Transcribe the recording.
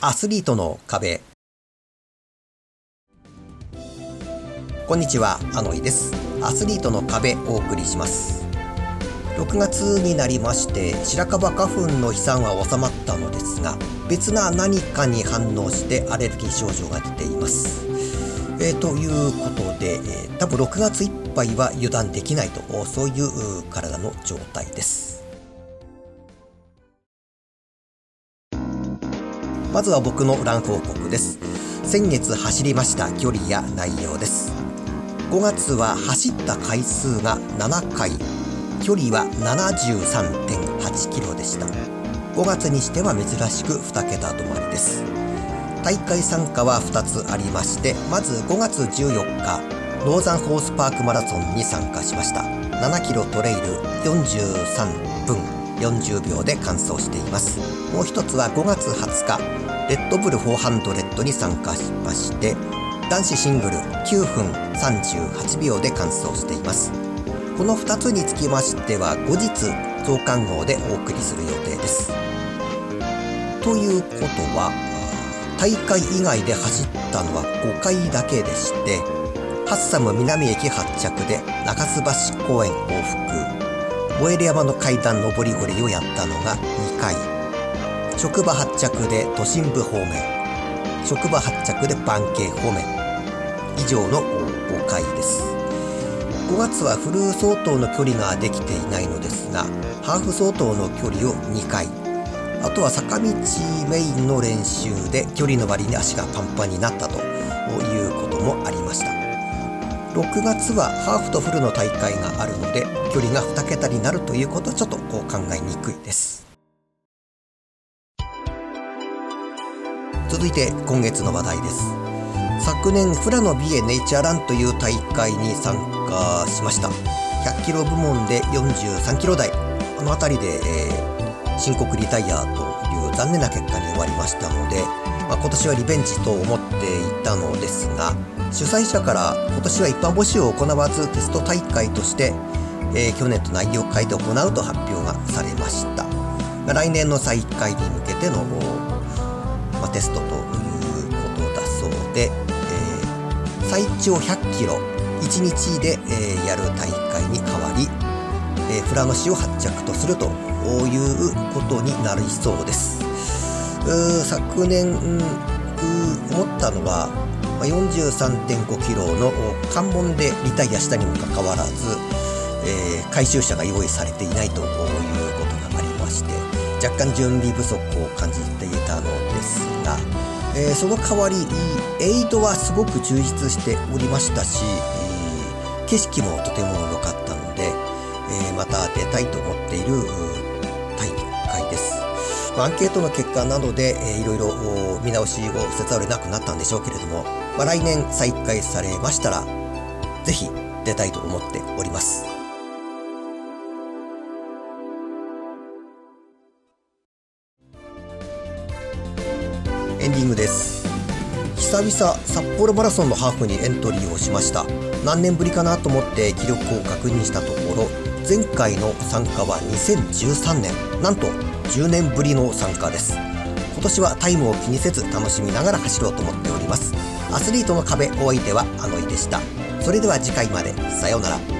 アスリートの壁こんにちは、あのいです。アスリートの壁お送りします。6月になりまして白樺花粉の飛散は収まったのですが別な何かに反応してアレルギー症状が出ています。えー、ということで、えー、多分6月いっぱいは油断できないとそういう体の状態です。まずは僕のラン報告です。先月走りました距離や内容です。5月は走った回数が7回。距離は73.8キロでした。5月にしては珍しく2桁止まりです。大会参加は2つありましてまず5月14日ノーザンホースパークマラソンに参加しました。7キロトレイル43分40秒で完走しています。もう一つは5月20日。レッドブル400に参加しまして男子シングル9分38秒で完走しています。この2つにつきましては後日増刊号でお送りする予定です。ということは大会以外で走ったのは5回だけでしてハッサム南駅発着で中洲橋公園往復燃える山の階段上り下りをやったのが2回。職場発着で都心部方面。職場発着で番系方面。以上の5回です。5月はフル相当の距離ができていないのですがハーフ相当の距離を2回。あとは坂道メインの練習で距離の割に足がパンパンになったということもありました。6月はハーフとフルの大会があるので距離が2桁になるということはちょっとこう考えにくいです。続いて今月の話題です。昨年富良野美瑛ネイチャーランという大会に参加しました。100キロ部門で43キロ台。あの辺りで、えー、申告リタイアという残念な結果に終わりましたので、まあ、今年はリベンジと思っていたのですが主催者から今年は一般募集を行わずテスト大会として、えー、去年と内容を変えて行うと発表がされました。来年の再開に向けての、まあ、テストということだそうで、えー、最長100キロ1日で、えー、やる大会に変わり、えー、富良野市を発着とするということになりそうです。昨年、思ったのは43.5キロの関門でリタイアしたにもかかわらず、えー、回収車が用意されていないということがありまして若干準備不足を感じていたのですが、えー、その代わりエイドはすごく充実しておりましたし、えー、景色もとても良かったので、えまた出たいと思っている大会です。アンケートの結果などで、えー、いろいろ見直しをせざるを得なくなったんでしょうけれども、まあ、来年再開されましたら、ぜひ出たいと思っております。エンディングです。久々札幌マラソンのハーフにエントリーをしました。何年ぶりかなと思って記録を確認したところ、前回の参加は2013年、なんと10年ぶりの参加です。今年はタイムを気にせず楽しみながら走ろうと思っております。アスリートの壁お相手はあのいでした。それでは次回まで。さようなら。